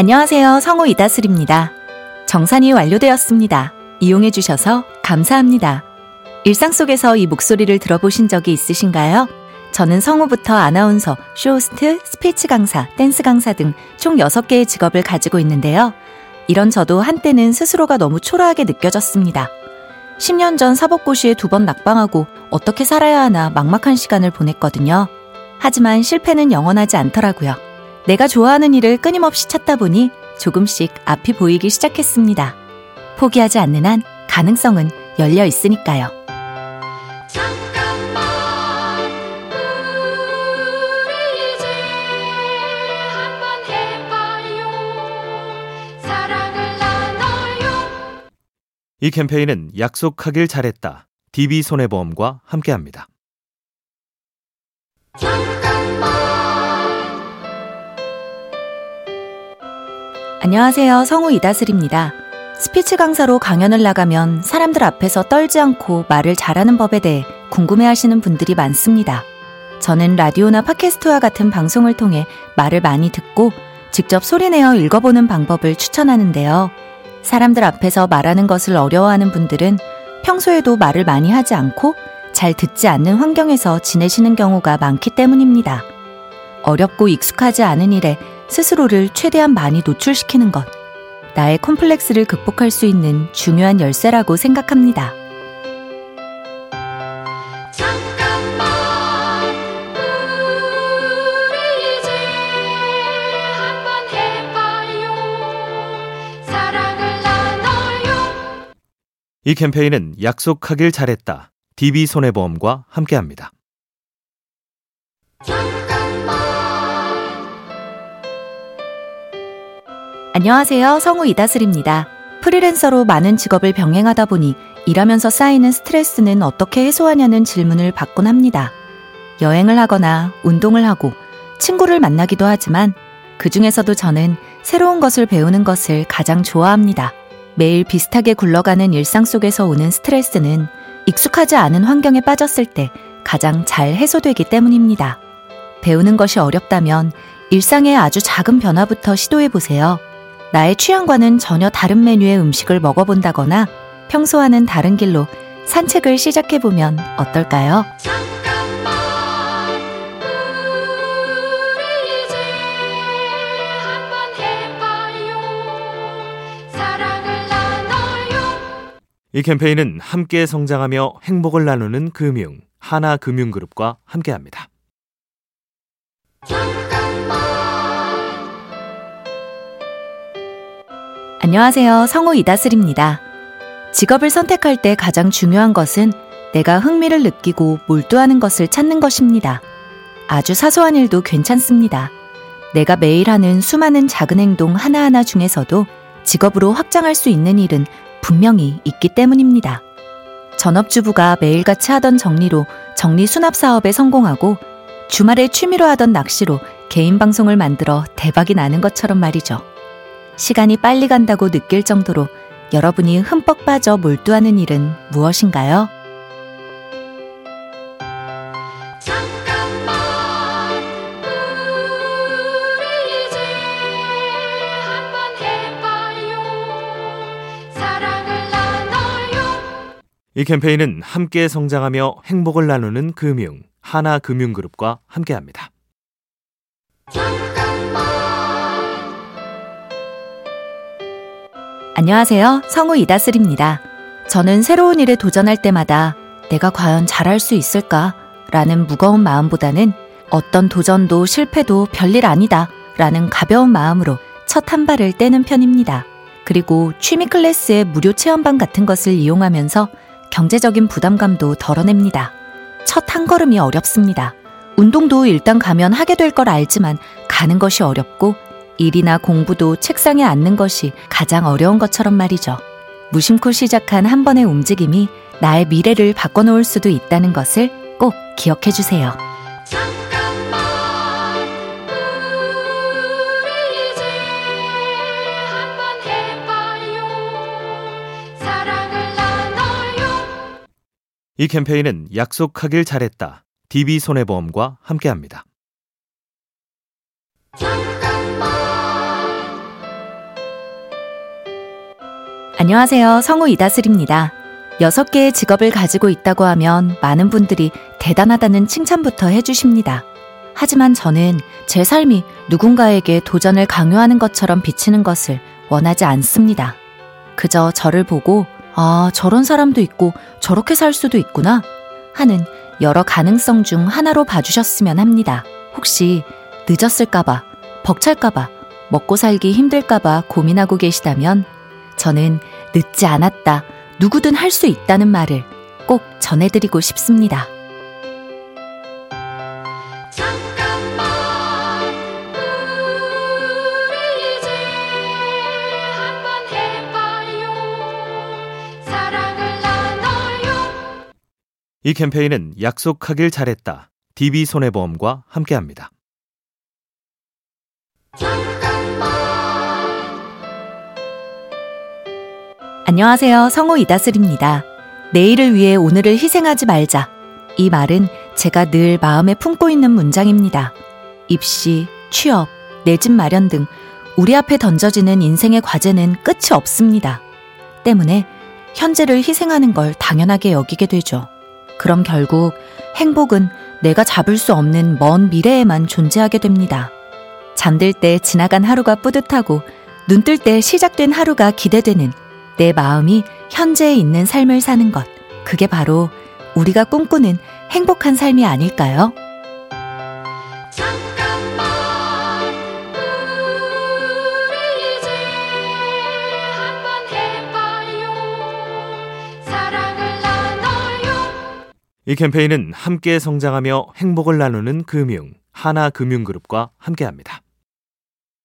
안녕하세요. 성우 이다슬입니다. 정산이 완료되었습니다. 이용해 주셔서 감사합니다. 일상 속에서 이 목소리를 들어보신 적이 있으신가요? 저는 성우부터 아나운서, 쇼호스트, 스피치 강사, 댄스 강사 등 총 6개의 직업을 가지고 있는데요. 이런 저도 한때는 스스로가 너무 초라하게 느껴졌습니다. 10년 전 사법고시에 두 번 낙방하고 어떻게 살아야 하나 막막한 시간을 보냈거든요. 하지만 실패는 영원하지 않더라고요. 내가 좋아하는 일을 끊임없이 찾다 보니 조금씩 앞이 보이기 시작했습니다. 포기하지 않는 한 가능성은 열려 있으니까요. 이 캠페인은 약속하길 잘했다. DB손해보험과 함께합니다. 안녕하세요. 성우 이다슬입니다. 스피치 강사로 강연을 나가면 사람들 앞에서 떨지 않고 말을 잘하는 법에 대해 궁금해 하시는 분들이 많습니다. 저는 라디오나 팟캐스트와 같은 방송을 통해 말을 많이 듣고 직접 소리내어 읽어보는 방법을 추천하는데요. 사람들 앞에서 말하는 것을 어려워하는 분들은 평소에도 말을 많이 하지 않고 잘 듣지 않는 환경에서 지내시는 경우가 많기 때문입니다. 어렵고 익숙하지 않은 일에 스스로를 최대한 많이 노출시키는 것. 나의 콤플렉스를 극복할 수 있는 중요한 열쇠라고 생각합니다. 이 캠페인은 약속하길 잘했다. DB손해보험과 함께합니다. 안녕하세요. 성우 이다슬입니다. 프리랜서로 많은 직업을 병행하다 보니 일하면서 쌓이는 스트레스는 어떻게 해소하냐는 질문을 받곤 합니다. 여행을 하거나 운동을 하고 친구를 만나기도 하지만 그 중에서도 저는 새로운 것을 배우는 것을 가장 좋아합니다. 매일 비슷하게 굴러가는 일상 속에서 오는 스트레스는 익숙하지 않은 환경에 빠졌을 때 가장 잘 해소되기 때문입니다. 배우는 것이 어렵다면 일상의 아주 작은 변화부터 시도해 보세요. 나의 취향과는 전혀 다른 메뉴의 음식을 먹어본다거나 평소와는 다른 길로 산책을 시작해보면 어떨까요? 이 캠페인은 함께 성장하며 행복을 나누는 금융, 하나금융그룹과 함께합니다. 안녕하세요. 성우 이다슬입니다. 직업을 선택할 때 가장 중요한 것은 내가 흥미를 느끼고 몰두하는 것을 찾는 것입니다. 아주 사소한 일도 괜찮습니다. 내가 매일 하는 수많은 작은 행동 하나하나 중에서도 직업으로 확장할 수 있는 일은 분명히 있기 때문입니다. 전업주부가 매일같이 하던 정리로 정리 수납 사업에 성공하고 주말에 취미로 하던 낚시로 개인 방송을 만들어 대박이 나는 것처럼 말이죠. 시간이 빨리 간다고 느낄 정도로 여러분이 흠뻑 빠져 몰두하는 일은 무엇인가요? 이 캠페인은 함께 성장하며 행복을 나누는 금융, 하나금융그룹과 함께합니다. 안녕하세요. 성우 이다슬입니다. 저는 새로운 일에 도전할 때마다 내가 과연 잘할 수 있을까? 라는 무거운 마음보다는 어떤 도전도 실패도 별일 아니다. 라는 가벼운 마음으로 첫 한 발을 떼는 편입니다. 그리고 취미 클래스의 무료 체험반 같은 것을 이용하면서 경제적인 부담감도 덜어냅니다. 첫 한 걸음이 어렵습니다. 운동도 일단 가면 하게 될 걸 알지만 가는 것이 어렵고 일이나 공부도 책상에 앉는 것이 가장 어려운 것처럼 말이죠. 무심코 시작한 한 번의 움직임이 나의 미래를 바꿔놓을 수도 있다는 것을 꼭 기억해 주세요. 이 캠페인은 약속하길 잘했다. DB손해보험과 함께합니다. 안녕하세요. 성우 이다슬입니다. 여섯 개의 직업을 가지고 있다고 하면 많은 분들이 대단하다는 칭찬부터 해주십니다. 하지만 저는 제 삶이 누군가에게 도전을 강요하는 것처럼 비치는 것을 원하지 않습니다. 그저 저를 보고, 아, 저런 사람도 있고 저렇게 살 수도 있구나 하는 여러 가능성 중 하나로 봐주셨으면 합니다. 혹시 늦었을까봐, 벅찰까봐, 먹고 살기 힘들까봐 고민하고 계시다면 저는 늦지 않았다. 누구든 할 수 있다는 말을 꼭 전해드리고 싶습니다. 잠깐만 우리 이제 한번 해봐요 사랑을 나눠요 이 캠페인은 약속하길 잘했다. DB손해보험과 함께합니다. 안녕하세요. 성우 이다슬입니다. 내일을 위해 오늘을 희생하지 말자. 이 말은 제가 늘 마음에 품고 있는 문장입니다. 입시, 취업, 내 집 마련 등 우리 앞에 던져지는 인생의 과제는 끝이 없습니다. 때문에 현재를 희생하는 걸 당연하게 여기게 되죠. 그럼 결국 행복은 내가 잡을 수 없는 먼 미래에만 존재하게 됩니다. 잠들 때 지나간 하루가 뿌듯하고 눈 뜰 때 시작된 하루가 기대되는 내 마음이 현재에 있는 삶을 사는 것. 그게 바로 우리가 꿈꾸는 행복한 삶이 아닐까요? 잠깐만 우리 이제 한번 해봐요 사랑을 나눠요 이 캠페인은 함께 성장하며 행복을 나누는 금융, 하나금융그룹과 함께합니다.